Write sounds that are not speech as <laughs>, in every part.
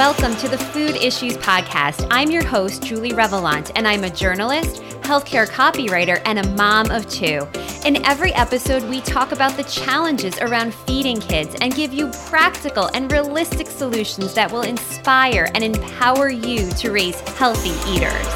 Welcome to the Food Issues Podcast. I'm your host, Julie Revelant, and I'm a journalist, healthcare copywriter, and a mom of two. In every episode, we talk about the challenges around feeding kids and give you practical and realistic solutions that will inspire and empower you to raise healthy eaters.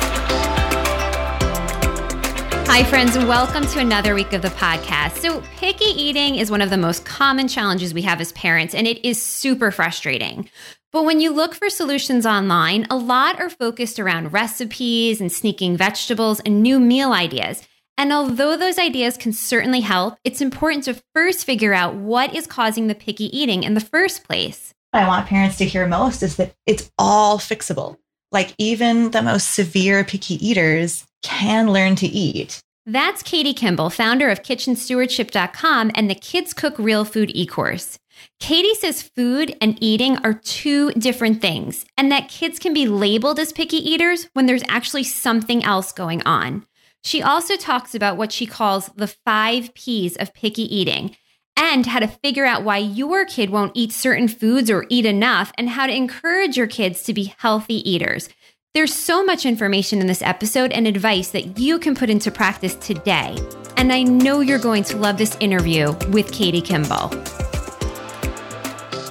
Hi, friends, welcome to another week of the podcast. So, picky eating is one of the most common challenges we have as parents, and it is super frustrating. But when you look for solutions online, a lot are focused around recipes and sneaking vegetables and new meal ideas. And although those ideas can certainly help, it's important to first figure out what is causing the picky eating in the first place. What I want parents to hear most is that it's all fixable. Like even the most severe picky eaters can learn to eat. That's Katie Kimball, founder of KitchenStewardship.com and the Kids Cook Real Food e course. Katie says food and eating are two different things, and that kids can be labeled as picky eaters when there's actually something else going on. She also talks about what she calls the five P's of picky eating and how to figure out why your kid won't eat certain foods or eat enough, and how to encourage your kids to be healthy eaters. There's so much information in this episode and advice that you can put into practice today. And I know you're going to love this interview with Katie Kimball.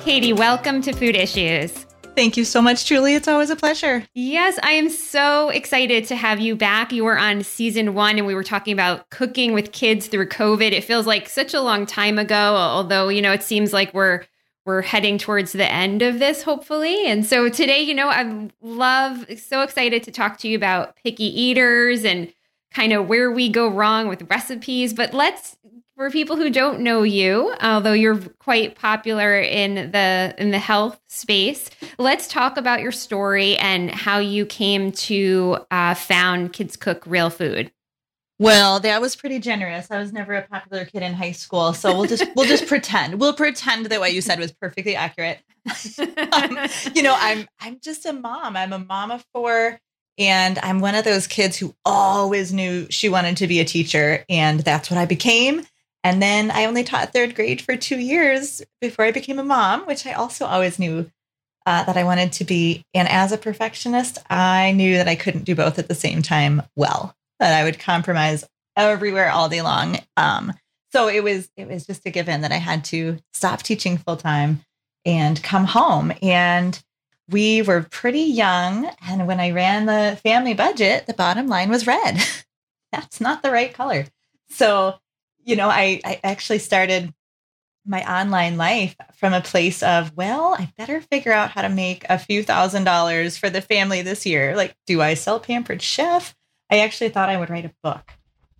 Katie, welcome to Food Issues. Thank you so much, Julie. It's always a pleasure. Yes, I am so excited to have you back. You were on season one and we were talking about cooking with kids through COVID. It feels like such a long time ago, although, you know, it seems like we're we're heading towards the end of this, hopefully. And so today, you know, I love, so excited to talk to you about picky eaters and kind of where we go wrong with recipes. But let's for people who don't know you, although you're quite popular in the in the health space, let's talk about your story and how you came to uh, found Kids Cook Real Food. Well, that was pretty generous. I was never a popular kid in high school, so we'll just we'll just pretend. We'll pretend that what you said was perfectly accurate. <laughs> um, you know, I'm I'm just a mom. I'm a mom of four. And I'm one of those kids who always knew she wanted to be a teacher. And that's what I became. And then I only taught third grade for two years before I became a mom, which I also always knew uh, that I wanted to be. And as a perfectionist, I knew that I couldn't do both at the same time well, that I would compromise everywhere all day long. Um, so it was it was just a given that I had to stop teaching full time and come home. And we were pretty young. And when I ran the family budget, the bottom line was red. <laughs> That's not the right color. So you know, I, I actually started my online life from a place of, well, I better figure out how to make a few thousand dollars for the family this year. Like, do I sell Pampered Chef? I actually thought I would write a book.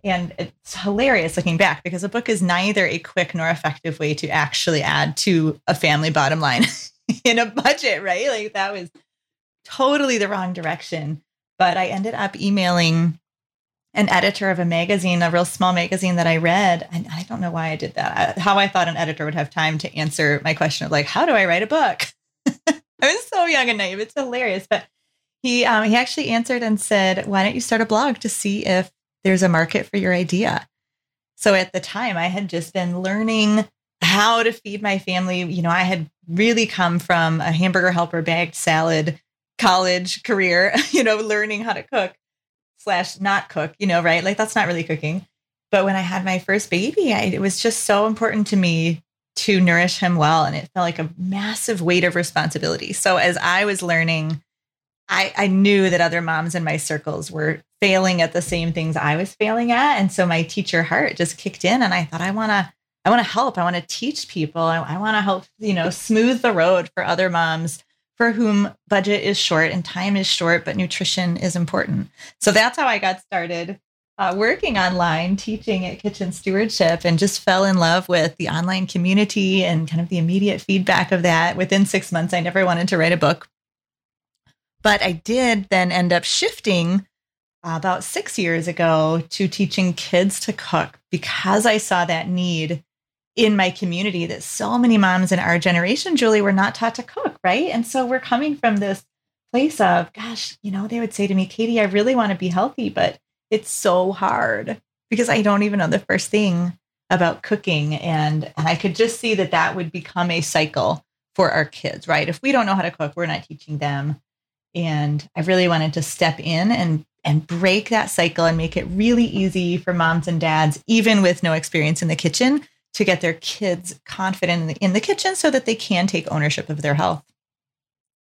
And it's hilarious looking back because a book is neither a quick nor effective way to actually add to a family bottom line <laughs> in a budget, right? Like, that was totally the wrong direction. But I ended up emailing an editor of a magazine, a real small magazine that I read. And I don't know why I did that. I, how I thought an editor would have time to answer my question of like, how do I write a book? <laughs> I was so young and naive. It's hilarious. But he um, he actually answered and said, why don't you start a blog to see if there's a market for your idea? So at the time, I had just been learning how to feed my family. You know, I had really come from a hamburger helper bagged salad college career, <laughs> you know, learning how to cook slash not cook, you know, right? Like that's not really cooking. But when I had my first baby, I, it was just so important to me to nourish him well. And it felt like a massive weight of responsibility. So as I was learning, I, I knew that other moms in my circles were failing at the same things I was failing at. And so my teacher heart just kicked in and I thought, I want to, I want to help. I want to teach people. I, I want to help, you know, smooth the road for other moms for whom budget is short and time is short, but nutrition is important. So that's how I got started uh, working online, teaching at Kitchen Stewardship, and just fell in love with the online community and kind of the immediate feedback of that. Within six months, I never wanted to write a book. But I did then end up shifting uh, about six years ago to teaching kids to cook because I saw that need in my community that so many moms in our generation, Julie, were not taught to cook, right? And so we're coming from this place of, gosh, you know, they would say to me, Katie, I really want to be healthy, but it's so hard because I don't even know the first thing about cooking. And, and I could just see that that would become a cycle for our kids, right? If we don't know how to cook, we're not teaching them. And I really wanted to step in and and break that cycle and make it really easy for moms and dads, even with no experience in the kitchen, to get their kids confident in the, in the kitchen so that they can take ownership of their health.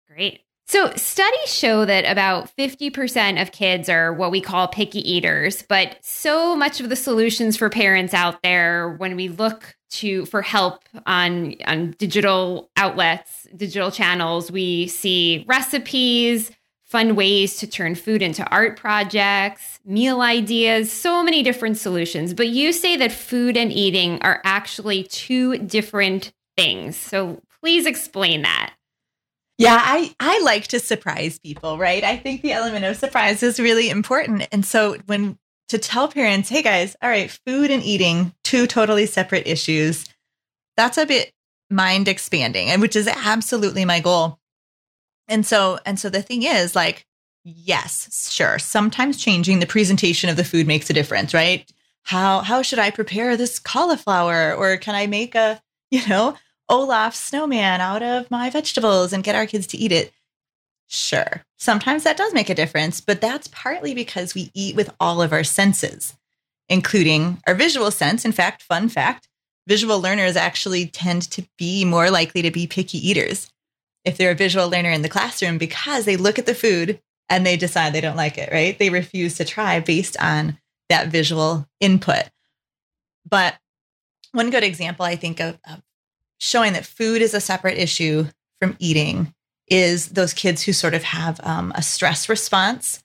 Great. So, studies show that about 50% of kids are what we call picky eaters, but so much of the solutions for parents out there when we look to for help on on digital outlets, digital channels, we see recipes, fun ways to turn food into art projects, meal ideas, so many different solutions. But you say that food and eating are actually two different things. So, please explain that. Yeah, I, I like to surprise people, right? I think the element of surprise is really important. And so when to tell parents, hey guys, all right, food and eating, two totally separate issues, that's a bit mind expanding, and which is absolutely my goal. And so, and so the thing is like, yes, sure. Sometimes changing the presentation of the food makes a difference, right? How how should I prepare this cauliflower? Or can I make a, <laughs> you know, Olaf snowman out of my vegetables and get our kids to eat it. Sure, sometimes that does make a difference, but that's partly because we eat with all of our senses, including our visual sense. In fact, fun fact visual learners actually tend to be more likely to be picky eaters if they're a visual learner in the classroom because they look at the food and they decide they don't like it, right? They refuse to try based on that visual input. But one good example I think of, of showing that food is a separate issue from eating is those kids who sort of have um, a stress response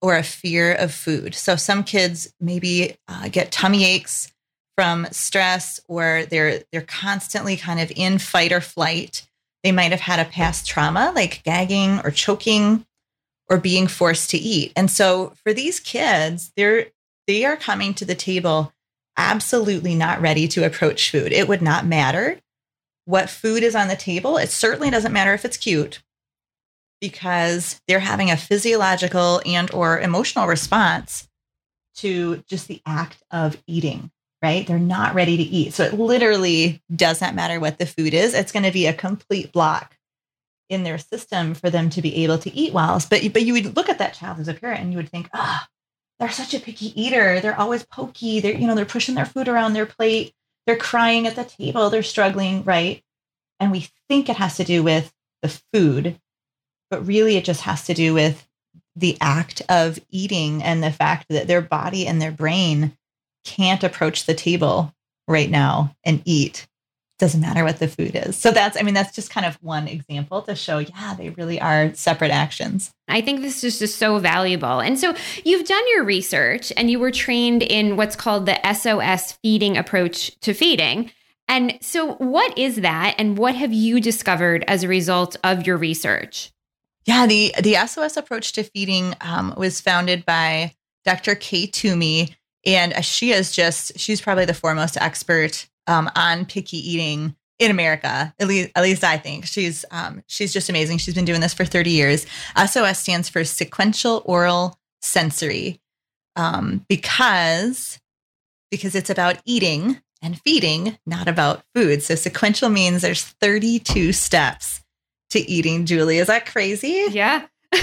or a fear of food. So some kids maybe uh, get tummy aches from stress or they're they're constantly kind of in fight or flight. They might have had a past trauma like gagging or choking or being forced to eat. And so for these kids, they're they are coming to the table absolutely not ready to approach food. It would not matter what food is on the table. It certainly doesn't matter if it's cute because they're having a physiological and or emotional response to just the act of eating, right? They're not ready to eat. So it literally does not matter what the food is. It's going to be a complete block in their system for them to be able to eat well. But but you would look at that child as a parent and you would think, "Ah, oh, they're such a picky eater. They're always pokey. They're you know, they're pushing their food around their plate they're crying at the table, they're struggling, right? And we think it has to do with the food, but really it just has to do with the act of eating and the fact that their body and their brain can't approach the table right now and eat doesn't matter what the food is. So that's, I mean, that's just kind of one example to show, yeah, they really are separate actions. I think this is just so valuable. And so you've done your research and you were trained in what's called the SOS feeding approach to feeding. And so, what is that, and what have you discovered as a result of your research? Yeah, the the SOS approach to feeding um, was founded by Dr. Kay Toomey, and she is just she's probably the foremost expert um, on picky eating in America. At least, at least I think she's um, she's just amazing. She's been doing this for 30 years. SOS stands for sequential oral sensory um, because because it's about eating and feeding, not about food. So sequential means there's 32 steps to eating. Julie, is that crazy? Yeah. <laughs>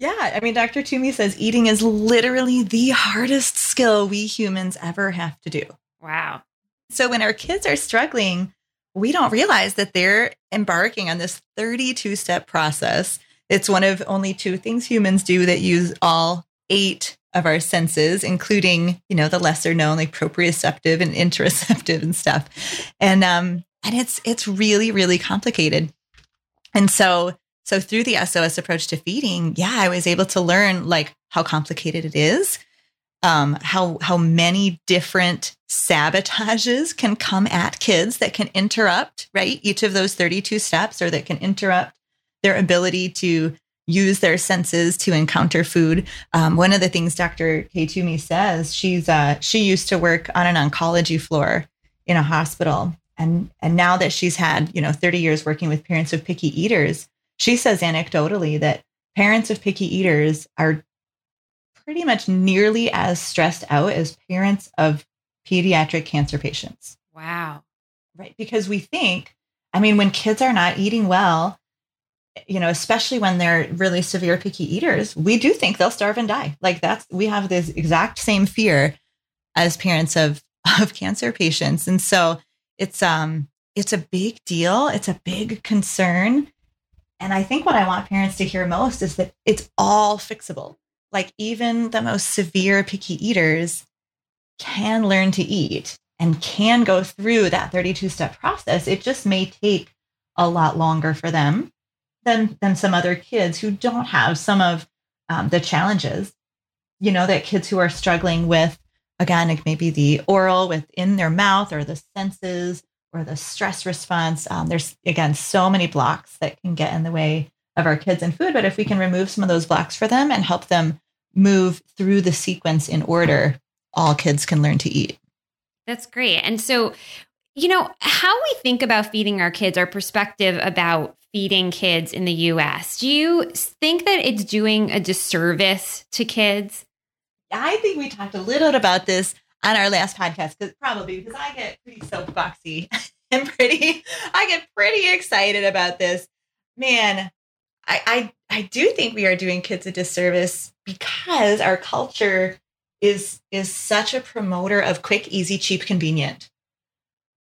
yeah. I mean, Dr. Toomey says eating is literally the hardest skill we humans ever have to do. Wow. So when our kids are struggling, we don't realize that they're embarking on this 32 step process. It's one of only two things humans do that use all eight of our senses, including, you know, the lesser known like proprioceptive and interoceptive and stuff. And um, and it's it's really, really complicated. And so so through the SOS approach to feeding, yeah, I was able to learn like how complicated it is um, how how many different sabotages can come at kids that can interrupt right? Each of those 32 steps or that can interrupt their ability to use their senses to encounter food. Um, one of the things dr kay toomey says she's uh, she used to work on an oncology floor in a hospital. And and now that she's had you know 30 years working with parents of picky eaters she says anecdotally that parents of picky eaters are pretty much nearly as stressed out as parents of pediatric cancer patients. Wow. Right. Because we think, I mean, when kids are not eating well, you know, especially when they're really severe picky eaters, we do think they'll starve and die. Like that's we have this exact same fear as parents of <laughs> of cancer patients. And so it's um it's a big deal. It's a big concern. And I think what I want parents to hear most is that it's all fixable. Like even the most severe picky eaters can learn to eat and can go through that 32 step process. It just may take a lot longer for them than than some other kids who don't have some of um, the challenges you know that kids who are struggling with again it may be the oral within their mouth or the senses or the stress response um, there's again so many blocks that can get in the way of our kids and food but if we can remove some of those blocks for them and help them move through the sequence in order all kids can learn to eat that's great and so you know how we think about feeding our kids our perspective about feeding kids in the US. Do you think that it's doing a disservice to kids? I think we talked a little about this on our last podcast because probably because I get pretty soapboxy <laughs> and pretty I get pretty excited about this. Man, I, I I do think we are doing kids a disservice because our culture is is such a promoter of quick, easy, cheap, convenient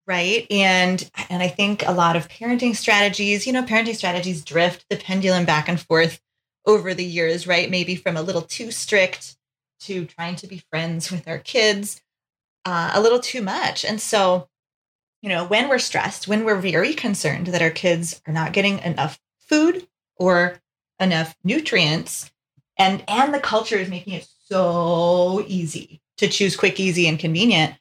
right and and i think a lot of parenting strategies you know parenting strategies drift the pendulum back and forth over the years right maybe from a little too strict to trying to be friends with our kids uh, a little too much and so you know when we're stressed when we're very concerned that our kids are not getting enough food or enough nutrients and and the culture is making it so easy to choose quick easy and convenient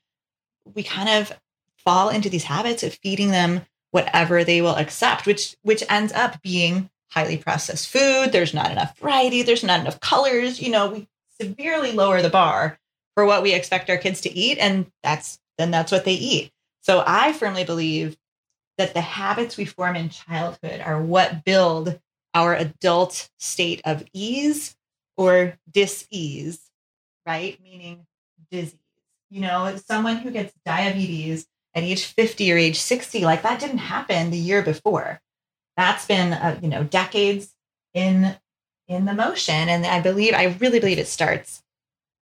we kind of fall into these habits of feeding them whatever they will accept, which which ends up being highly processed food. There's not enough variety. There's not enough colors. You know, we severely lower the bar for what we expect our kids to eat, and that's then that's what they eat. So I firmly believe that the habits we form in childhood are what build our adult state of ease or dis-ease, right? Meaning disease. You know, someone who gets diabetes at age 50 or age 60 like that didn't happen the year before that's been uh, you know decades in in the motion. And i believe i really believe it starts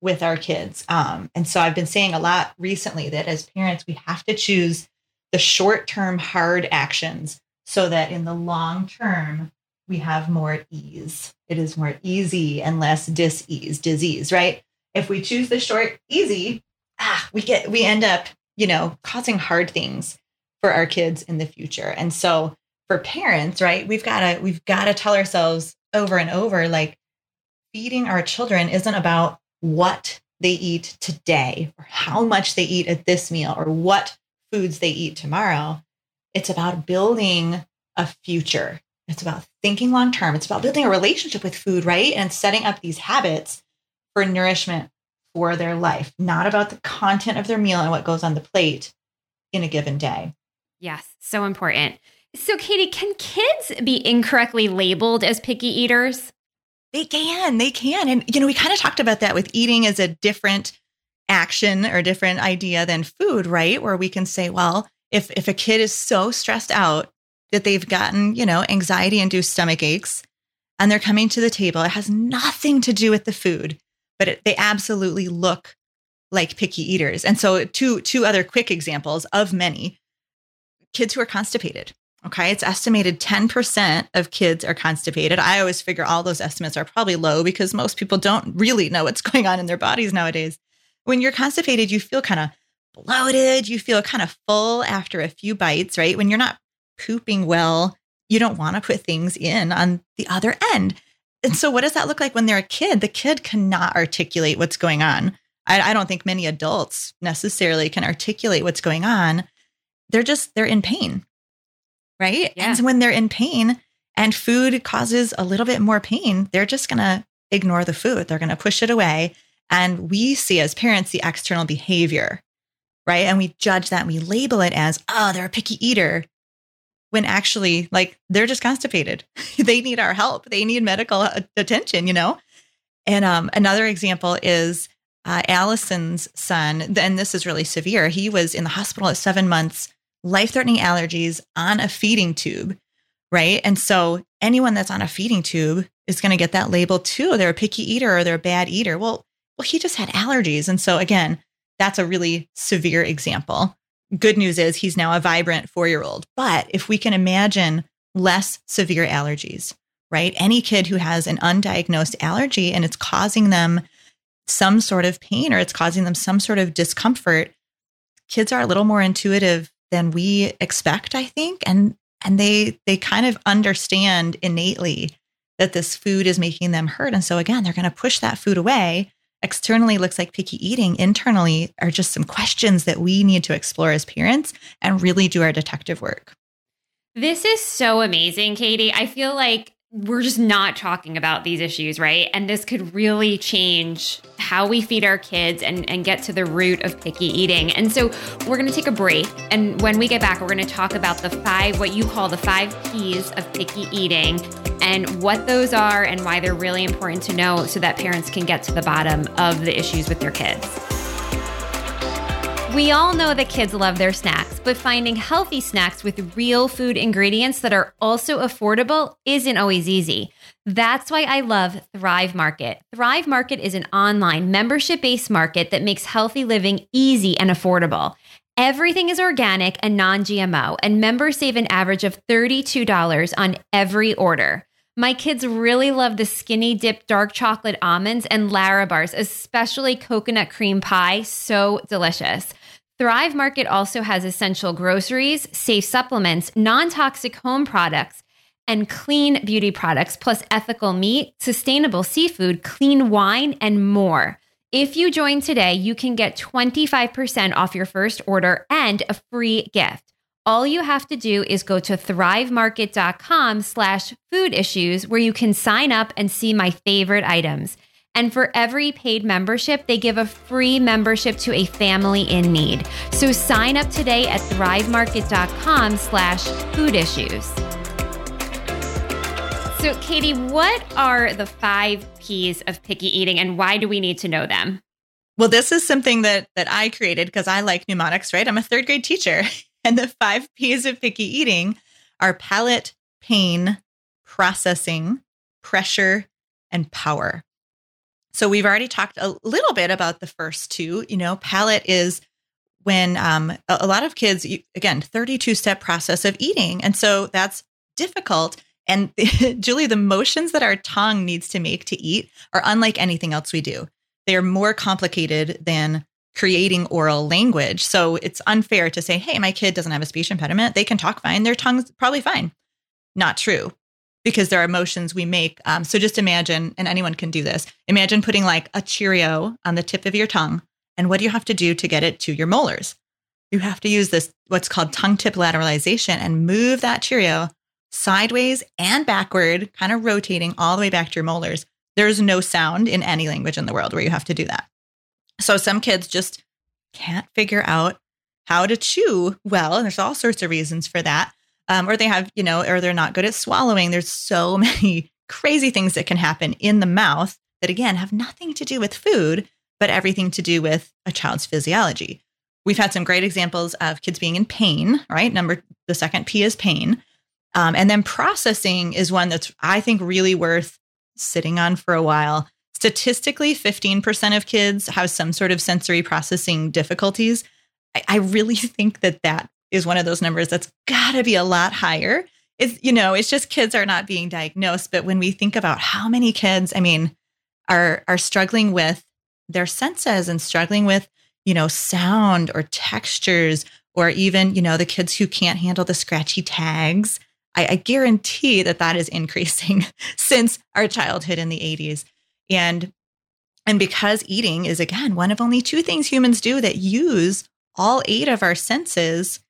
with our kids. Um, and so i've been saying a lot recently that as parents we have to choose the short term hard actions so that in the long term we have more ease. It is more easy and less dis-ease disease right? If we choose the short easy ah, we get we end up you know, causing hard things for our kids in the future. And so for parents, right, we've got to we've got to tell ourselves over and over like feeding our children isn't about what they eat today or how much they eat at this meal or what foods they eat tomorrow. It's about building a future. It's about thinking long term. It's about building a relationship with food, right? And setting up these habits for nourishment for their life, not about the content of their meal and what goes on the plate in a given day. Yes, so important. So, Katie, can kids be incorrectly labeled as picky eaters? They can, they can. And, you know, we kind of talked about that with eating as a different action or different idea than food, right? Where we can say, well, if, if a kid is so stressed out that they've gotten, you know, anxiety induced stomach aches and they're coming to the table, it has nothing to do with the food but it, they absolutely look like picky eaters. And so, two two other quick examples of many kids who are constipated. Okay, it's estimated 10% of kids are constipated. I always figure all those estimates are probably low because most people don't really know what's <laughs> going on in their bodies nowadays. When you're constipated, you feel kind of bloated, you feel kind of full after a few bites, right? When you're not pooping well, you don't want to put things in on the other end and so what does that look like when they're a kid? The kid cannot articulate what's going on. I, I don't think many adults necessarily can articulate what's going on. They're just, they're in pain. Right. Yeah. And when they're in pain and food causes a little bit more pain, they're just going to ignore the food. They're going to push it away. And we see as parents the external behavior, right? And we judge that and we label it as, oh, they're a picky eater when actually like they're just constipated. <laughs> they need our help. They need medical attention, you know? And um, another example is uh, Allison's son, and this is really severe. He was in the hospital at seven months life threatening allergies on a feeding tube, right? And so anyone that's on a feeding tube is going to get that label too. They're a picky eater or they're a bad eater. Well, well, he just had allergies. And so again, that's a really severe example. Good news is he's now a vibrant four year old. But if we can imagine less severe allergies, right? Any kid who has an undiagnosed allergy and it's causing them some sort of pain or it's causing them some sort of discomfort, kids are a little more intuitive than we expect, I think. And and they they kind of understand innately that this food is making them hurt. And so again, they're going to push that food away. Externally looks like picky eating. Internally are just some questions that we need to explore as parents and really do our detective work. This is so amazing, Katie. I feel like we're just not talking about these issues, right? And this could really change how we feed our kids and, and get to the root of picky eating. And so we're going to take a break. And when we get back, we're going to talk about the five, what you call the five P's of picky eating and what those are and why they're really important to know so that parents can get to the bottom of the issues with their kids. We all know that kids love their snacks, but finding healthy snacks with real food ingredients that are also affordable isn't always easy. That's why I love Thrive Market. Thrive Market is an online membership based market that makes healthy living easy and affordable. Everything is organic and non GMO, and members save an average of $32 on every order. My kids really love the skinny dip dark chocolate almonds and Larabars, especially coconut cream pie. So delicious. Thrive Market also has essential groceries, safe supplements, non toxic home products, and clean beauty products, plus ethical meat, sustainable seafood, clean wine, and more. If you join today, you can get 25% off your first order and a free gift. All you have to do is go to thrivemarket.com slash food issues where you can sign up and see my favorite items. And for every paid membership, they give a free membership to a family in need. So sign up today at thrivemarket.com slash food issues. So, Katie, what are the five P's of picky eating and why do we need to know them? Well, this is something that that I created because I like mnemonics, right? I'm a third grade teacher. <laughs> And the five P's of picky eating are palate, pain, processing, pressure, and power. So we've already talked a little bit about the first two. You know, palate is when um, a, a lot of kids, again, 32 step process of eating. And so that's difficult. And <laughs> Julie, the motions that our tongue needs to make to eat are unlike anything else we do. They are more complicated than creating oral language. So it's unfair to say, hey, my kid doesn't have a speech impediment. They can talk fine. Their tongue's probably fine. Not true because there are motions we make. Um, so just imagine, and anyone can do this. Imagine putting like a Cheerio on the tip of your tongue. And what do you have to do to get it to your molars? You have to use this, what's called tongue tip lateralization, and move that Cheerio sideways and backward, kind of rotating all the way back to your molars. There's no sound in any language in the world where you have to do that. So some kids just can't figure out how to chew well. And there's all sorts of reasons for that um, or they have, you know, or they're not good at swallowing. There's so <laughs> many crazy things that can happen in the mouth that, again, have nothing to do with food, but everything to do with a child's physiology. We've had some great examples of kids being in pain, right? Number, the second P is pain. Um, and then processing is one that's, I think, really worth sitting on for a while. Statistically, 15% of kids have some sort of sensory processing difficulties. I, I really <laughs> think that that is one of those numbers that's got to be a lot higher. It's, you know, it's just kids are not being diagnosed. But when we think about how many kids, I mean, are are struggling with their senses and struggling with, you know, sound or textures, or even, you know, the kids who can't handle the scratchy tags, I, I guarantee that that is <laughs> increasing since our childhood in the 80s. And and because eating is again one of only two things humans do that use all eight of our senses,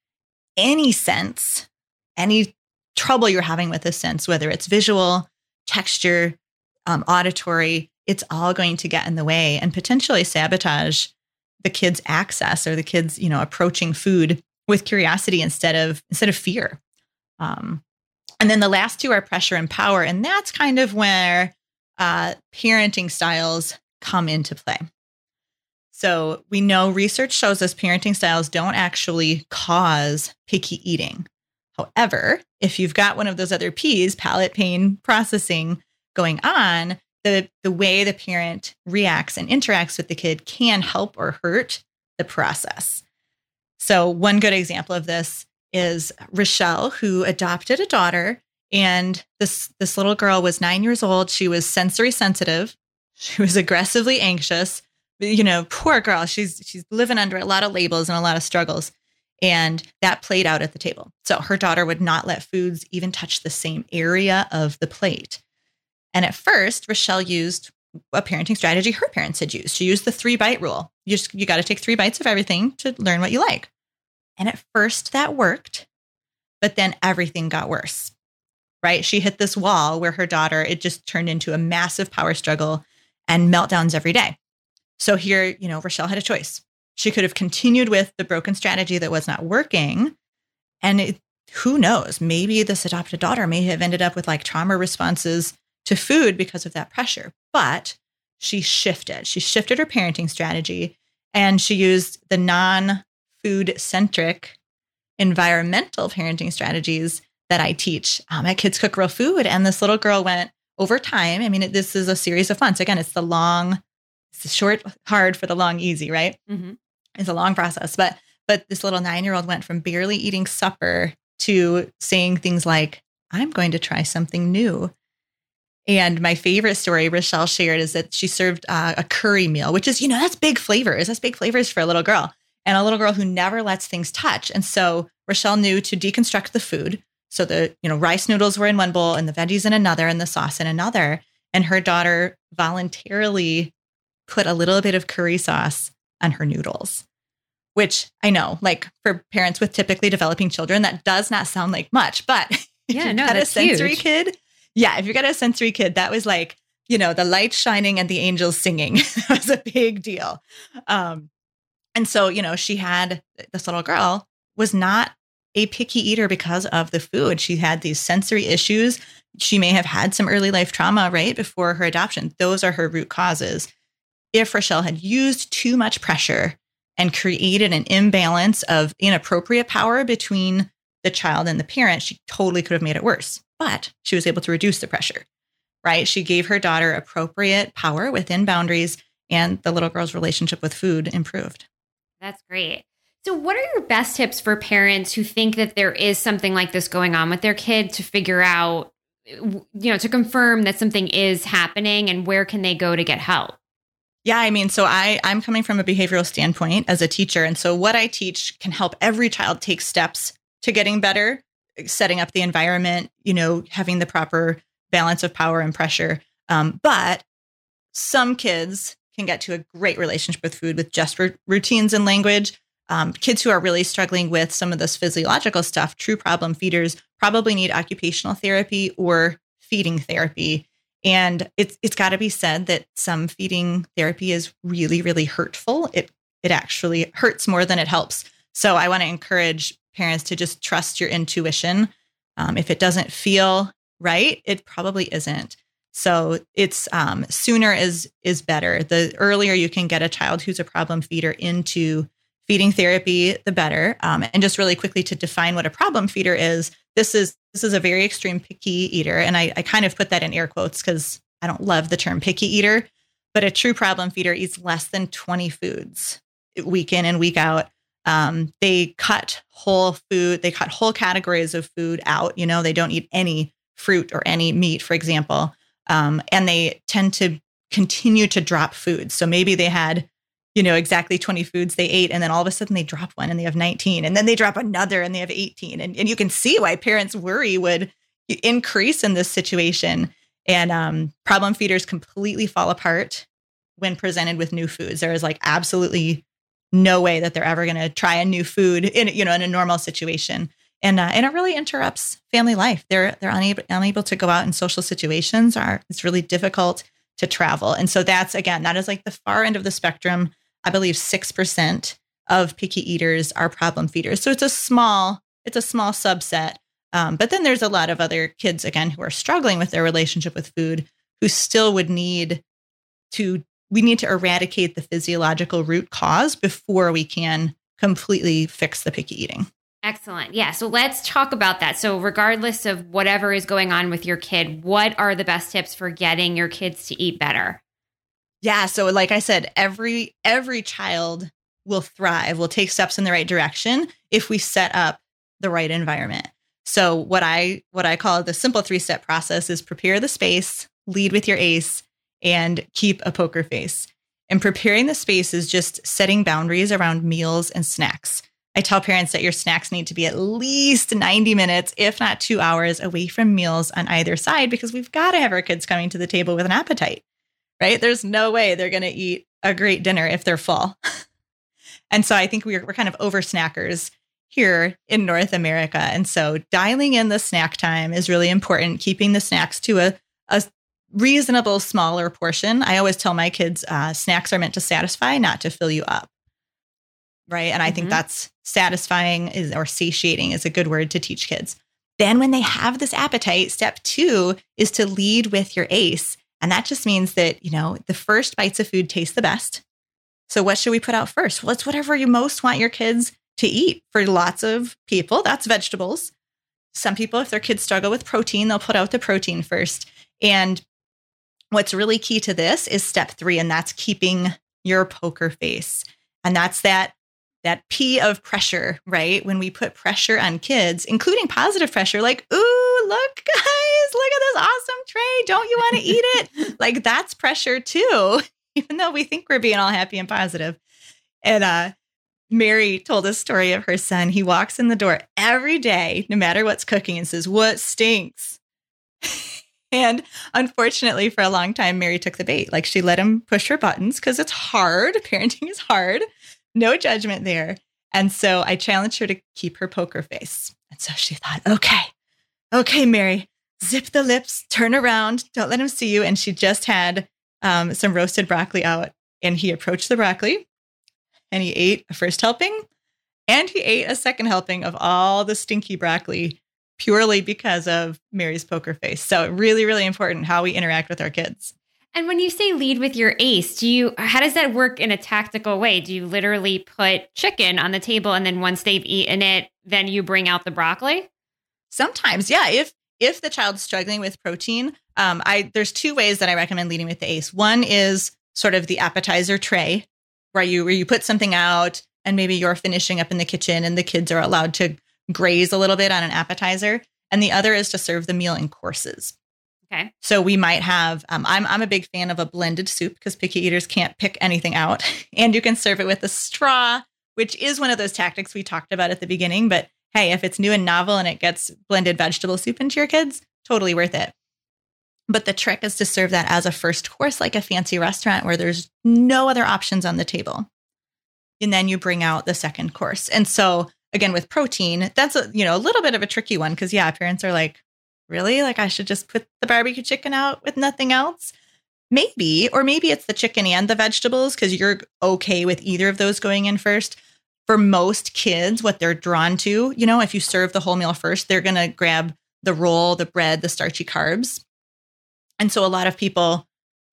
any sense, any trouble you're having with a sense, whether it's visual, texture, um, auditory, it's all going to get in the way and potentially sabotage the kids' access or the kids, you know, approaching food with curiosity instead of instead of fear. Um, and then the last two are pressure and power, and that's kind of where uh, parenting styles come into play. So we know research shows us parenting styles don't actually cause picky eating. However, if you've got one of those other P's, palate pain processing going on, the, the way the parent reacts and interacts with the kid can help or hurt the process. So, one good example of this is Rochelle, who adopted a daughter. And this, this little girl was nine years old. She was sensory sensitive. She was aggressively anxious. You know, poor girl. She's she's living under a lot of labels and a lot of struggles. And that played out at the table. So her daughter would not let foods even touch the same area of the plate. And at first, Rochelle used a parenting strategy her parents had used. She used the three bite rule. You just you got to take three bites of everything to learn what you like. And at first that worked, but then everything got worse. Right? She hit this wall where her daughter it just turned into a massive power struggle and meltdowns every day. So here, you know, Rochelle had a choice. She could have continued with the broken strategy that was not working and it, who knows, maybe this adopted daughter may have ended up with like trauma responses to food because of that pressure. But she shifted. She shifted her parenting strategy and she used the non food centric environmental parenting strategies that I teach. Um, my kids cook real food. And this little girl went over time. I mean, it, this is a series of months. Again, it's the long, short, hard for the long, easy, right? Mm-hmm. It's a long process. But but this little nine year old went from barely eating supper to saying things like, I'm going to try something new. And my favorite story Rochelle shared is that she served uh, a curry meal, which is, you know, that's big flavors. That's big flavors for a little girl and a little girl who never lets things touch. And so Rochelle knew to deconstruct the food. So the, you know, rice noodles were in one bowl and the veggies in another and the sauce in another. And her daughter voluntarily put a little bit of curry sauce on her noodles, which I know, like for parents with typically developing children, that does not sound like much, but <laughs> yeah, no, that's a sensory huge. kid, yeah, if you got a sensory kid, that was like, you know, the light shining and the angels singing <laughs> that was a big deal. Um, and so, you know, she had this little girl was not a picky eater because of the food. She had these sensory issues. She may have had some early life trauma right before her adoption. Those are her root causes. If Rochelle had used too much pressure and created an imbalance of inappropriate power between the child and the parent, she totally could have made it worse but she was able to reduce the pressure, right? She gave her daughter appropriate power within boundaries, and the little girl's relationship with food improved. That's great. So, what are your best tips for parents who think that there is something like this going on with their kid to figure out, you know, to confirm that something is happening and where can they go to get help? Yeah, I mean, so I I'm coming from a behavioral standpoint as a teacher, and so what I teach can help every child take steps to getting better setting up the environment, you know, having the proper balance of power and pressure. Um, but some kids can get to a great relationship with food with just r- routines and language. Um, kids who are really struggling with some of this physiological stuff, true problem feeders, probably need occupational therapy or feeding therapy. And it's it's got to be said that some feeding therapy is really really hurtful. It it actually hurts more than it helps. So I want to encourage parents to just trust your intuition. Um, if it doesn't feel right, it probably isn't. So it's um, sooner is is better. The earlier you can get a child who's a problem feeder into feeding therapy, the better. Um, and just really quickly to define what a problem feeder is, this is this is a very extreme picky eater, and I, I kind of put that in air quotes because I don't love the term picky eater. But a true problem feeder eats less than 20 foods week in and week out um, they cut whole food, they cut whole categories of food out. You know, they don't eat any fruit or any meat, for example. Um, and they tend to continue to drop foods. So maybe they had, you know, exactly 20 foods they ate, and then all of a sudden they drop one and they have 19, and then they drop another and they have 18. And, and you can see why parents worry would increase in this situation. And um, problem feeders completely fall apart when presented with new foods. There is like absolutely no way that they're ever going to try a new food in you know in a normal situation and uh, and it really interrupts family life they're they're unable unable to go out in social situations are it's really difficult to travel and so that's again that is like the far end of the spectrum i believe 6% of picky eaters are problem feeders so it's a small it's a small subset um, but then there's a lot of other kids again who are struggling with their relationship with food who still would need to we need to eradicate the physiological root cause before we can completely fix the picky eating. Excellent. Yeah. So let's talk about that. So, regardless of whatever is going on with your kid, what are the best tips for getting your kids to eat better? Yeah. So, like I said, every every child will thrive, will take steps in the right direction if we set up the right environment. So, what I what I call the simple three step process is prepare the space, lead with your ace, and keep a poker face. And preparing the space is just setting boundaries around meals and snacks. I tell parents that your snacks need to be at least 90 minutes, if not two hours, away from meals on either side because we've got to have our kids coming to the table with an appetite, right? There's no way they're going to eat a great dinner if they're full. <laughs> and so I think we're, we're kind of over snackers here in North America. And so dialing in the snack time is really important, keeping the snacks to a, a reasonable smaller portion. I always tell my kids uh, snacks are meant to satisfy, not to fill you up right? And I mm-hmm. think that's satisfying is or satiating is a good word to teach kids. Then when they have this appetite, step 2 is to lead with your ace. And that just means that, you know, the first bites of food taste the best. So what should we put out first? Well, it's whatever you most want your kids to eat. For lots of people, that's vegetables. Some people if their kids struggle with protein, they'll put out the protein first. And what's really key to this is step 3 and that's keeping your poker face. And that's that that P of pressure, right? When we put pressure on kids, including positive pressure, like, ooh, look <laughs> at this awesome tray. Don't you want to eat it? <laughs> like, that's pressure too, <laughs> even though we think we're being all happy and positive. And uh, Mary told a story of her son. He walks in the door every day, no matter what's cooking, and says, What stinks? <laughs> and unfortunately, for a long time, Mary took the bait. Like she let him push her buttons because it's hard. Parenting is hard no judgment there. And so I challenged her to keep her poker face. And so she thought, okay, okay, Mary, zip the lips, turn around, don't let him see you. And she just had um, some roasted broccoli out. And he approached the broccoli and he ate a first helping and he ate a second helping of all the stinky broccoli purely because of Mary's poker face. So, really, really important how we interact with our kids. And when you say lead with your ace, do you how does that work in a tactical way? Do you literally put chicken on the table and then once they've eaten it, then you bring out the broccoli? Sometimes, yeah. If if the child's struggling with protein, um, I there's two ways that I recommend leading with the ace. One is sort of the appetizer tray, where you where you put something out and maybe you're finishing up in the kitchen and the kids are allowed to graze a little bit on an appetizer. And the other is to serve the meal in courses. Okay. So we might have, um, I'm, I'm a big fan of a blended soup because picky eaters can't pick anything out. <laughs> And you can serve it with a straw, which is one of those tactics we talked about at the beginning. But hey, if it's new and novel and it gets blended vegetable soup into your kids, totally worth it. But the trick is to serve that as a first course, like a fancy restaurant where there's no other options on the table. And then you bring out the second course. And so again, with protein, that's a, you know, a little bit of a tricky one because yeah, parents are like, really? Like I should just put the barbecue chicken out with nothing else? Maybe, or maybe it's the chicken and the vegetables because you're okay with either of those going in first. For most kids, what they're drawn to, you know, if you serve the whole meal first, they're going to grab the roll, the bread, the starchy carbs. And so a lot of people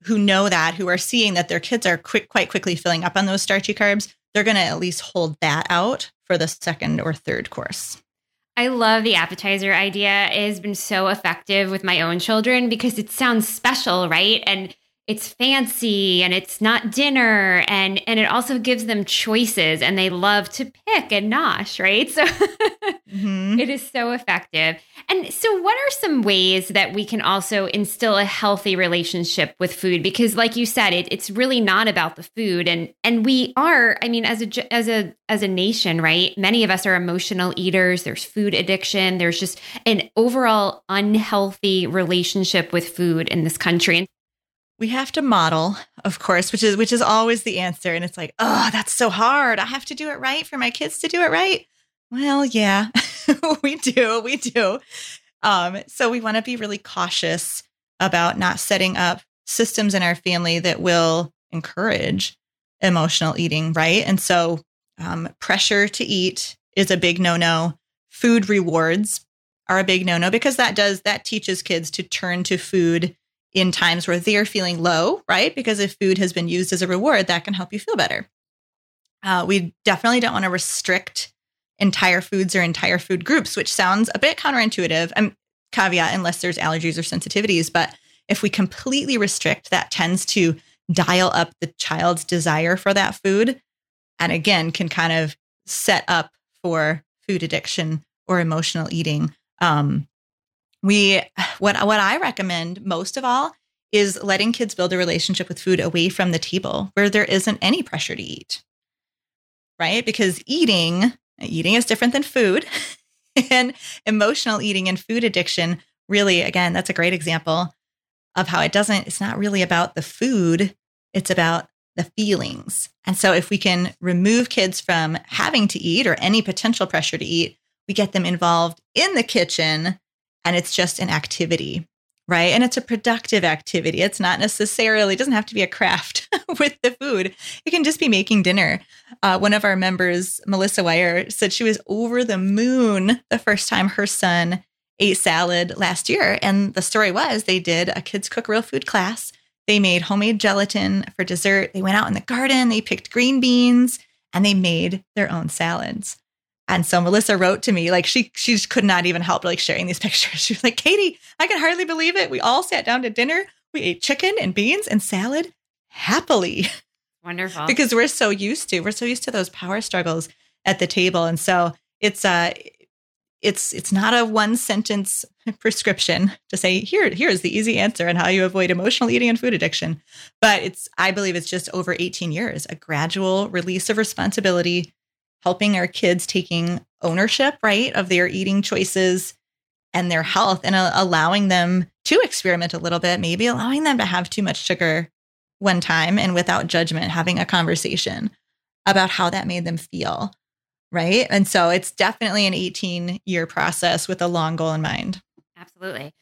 who know that, who are seeing that their kids are quick, quite quickly filling up on those starchy carbs, they're going to at least hold that out for the second or third course. I love the appetizer idea. It has been so effective with my own children because it sounds special, right? And it's fancy and it's not dinner and and it also gives them choices and they love to pick and nosh right? So mm-hmm. <laughs> it is so effective. And so what are some ways that we can also instill a healthy relationship with food? Because like you said it, it's really not about the food and and we are i mean as a as a as a nation right? Many of us are emotional eaters. There's food addiction. There's just an overall unhealthy relationship with food in this country we have to model, of course, which is which is always the answer. And it's like, oh, that's so hard. I have to do it right for my kids to do it right. Well, yeah, <laughs> we do, we do. Um, so we want to be really cautious about not setting up systems in our family that will encourage emotional eating, right? And so um, pressure to eat is a big no-no. Food rewards are a big no-no because that does that teaches kids to turn to food in times where they're feeling low, right? Because if food has been used as a reward, that can help you feel better. Uh, we definitely don't want to restrict entire foods or entire food groups, which sounds a bit counterintuitive. Um, caveat, unless there's allergies or sensitivities. But if we completely restrict, that tends to dial up the child's desire for that food. And again, can kind of set up for food addiction or emotional eating. Um, we what what I recommend most of all is letting kids build a relationship with food away from the table where there isn't any pressure to eat. Right? Because eating eating is different than food <laughs> and emotional eating and food addiction really again that's a great example of how it doesn't it's not really about the food it's about the feelings. And so if we can remove kids from having to eat or any potential pressure to eat, we get them involved in the kitchen and it's just an activity, right? And it's a productive activity. It's not necessarily, it doesn't have to be a craft <laughs> with the food. It can just be making dinner. Uh, one of our members, Melissa Wire, said she was over the moon the first time her son ate salad last year. And the story was they did a kids cook real food class they made homemade gelatin for dessert. They went out in the garden, they picked green beans, and they made their own salads. And so Melissa wrote to me, like she she just could not even help like sharing these <laughs> pictures. She was like, Katie, I can hardly believe it. We all sat down to dinner. We ate chicken and beans and salad happily. <laughs> Wonderful. because we're so used to, we're so used to those power struggles at the table. And so it's uh it's it's not a one sentence <laughs> prescription to say here here's the easy answer on how you avoid emotional eating and food addiction but it's i believe it's just over 18 years a gradual release of responsibility helping our kids taking ownership right of their eating choices and their health and uh, allowing them to experiment a little bit maybe allowing them to have too much sugar one time and without judgment having a conversation about how that made them feel right? And so it's definitely an 18 year process with a long goal in mind. Absolutely.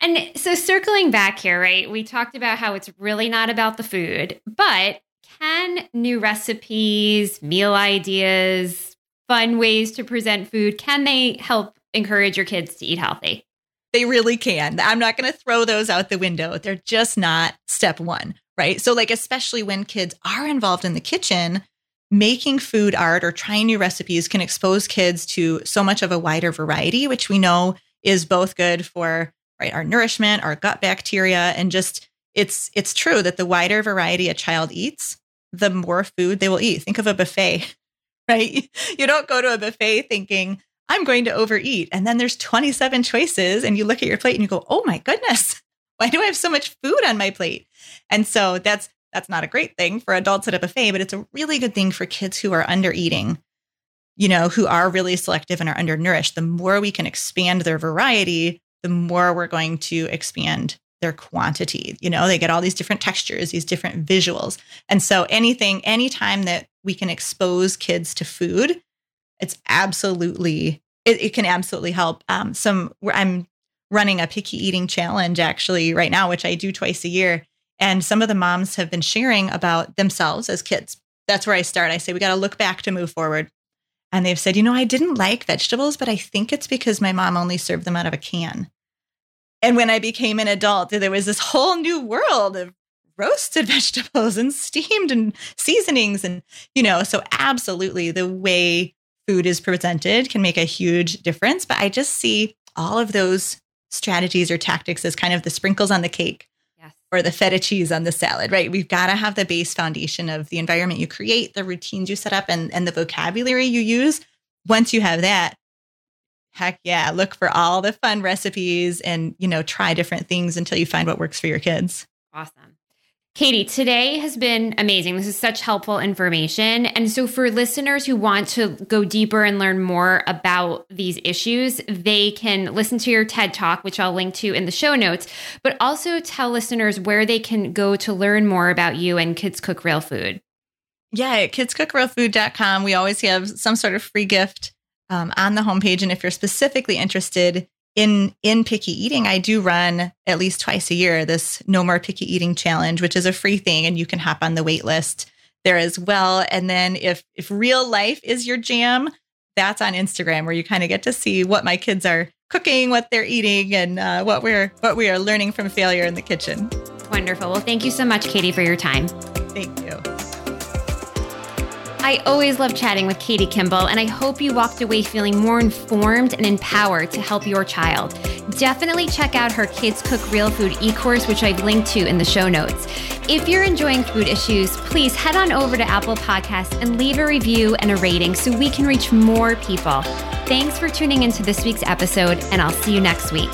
And so circling back here, right? We talked about how it's really not about the food, but can new recipes, meal ideas, fun ways to present food, can they help encourage your kids to eat healthy? They really can. I'm not going to throw those out the window. They're just not step 1, right? So like especially when kids are involved in the kitchen, making food art or trying new recipes can expose kids to so much of a wider variety, which we know is both good for right our nourishment, our gut bacteria, and just it's it's true that the wider variety a child eats, the more food they will eat. Think of a buffet, <laughs> right? You don't go to a buffet thinking I'm going to overeat, and then there's 27 choices, and you look at your plate and you go, "Oh my goodness, <laughs> why do I have so much food on my plate?" And so that's that's not a great thing for adults at a buffet, but it's a really good thing for kids who are under eating, you know, who are really selective and are undernourished. The more we can expand their variety, the more we're going to expand their quantity. You know, they get all these different textures, these different visuals. And so anything, anytime that we can expose kids to food, it's absolutely, it, it can absolutely help. Um, some, I'm running a picky eating challenge actually right now, which I do twice a year. And some of the moms have been sharing about themselves as kids. That's where I start. I say, we got to look back to move forward. And they've said, you know, I didn't like vegetables, but I think it's because my mom only served them out of a can. And when I became an adult, there was this whole new world of roasted <laughs> vegetables and steamed and seasonings. And, you know, so absolutely the way food is presented can make a huge difference. But I just see all of those strategies or tactics as kind of the sprinkles on the cake or the feta cheese on the salad, right? We've got to have the base foundation of the environment you create, the routines you set up, and, and the vocabulary you use. Once you have that, heck yeah, look for all the fun recipes and, you know, try different things until you find what works for your kids. Awesome. Katie, today has been amazing. This is such helpful information. And so, for listeners who want to go deeper and learn more about these issues, they can listen to your TED Talk, which I'll link to in the show notes, but also tell listeners where they can go to learn more about you and Kids Cook Real Food. Yeah, at kidscookrealfood.com, we always have some sort of free gift um, on the homepage. And if you're specifically interested in in picky eating i do run at least twice a year this no more picky eating challenge which is a free thing and you can hop on the wait list there as well and then if if real life is your jam that's on instagram where you kind of get to see what my kids are cooking, what they're eating, and uh, what we're what we are learning from failure in the kitchen. Wonderful. Well, thank you so much, Katie, for your time. Thank you. I always love chatting with Katie Kimball, and I hope you walked away feeling more informed and empowered to help your child. Definitely check out her Kids Cook Real Food e course, which I've linked to in the show notes. If you're enjoying food issues, please head on over to Apple Podcasts and leave a review and a rating so we can reach more people. Thanks for tuning into this week's episode, and I'll see you next week.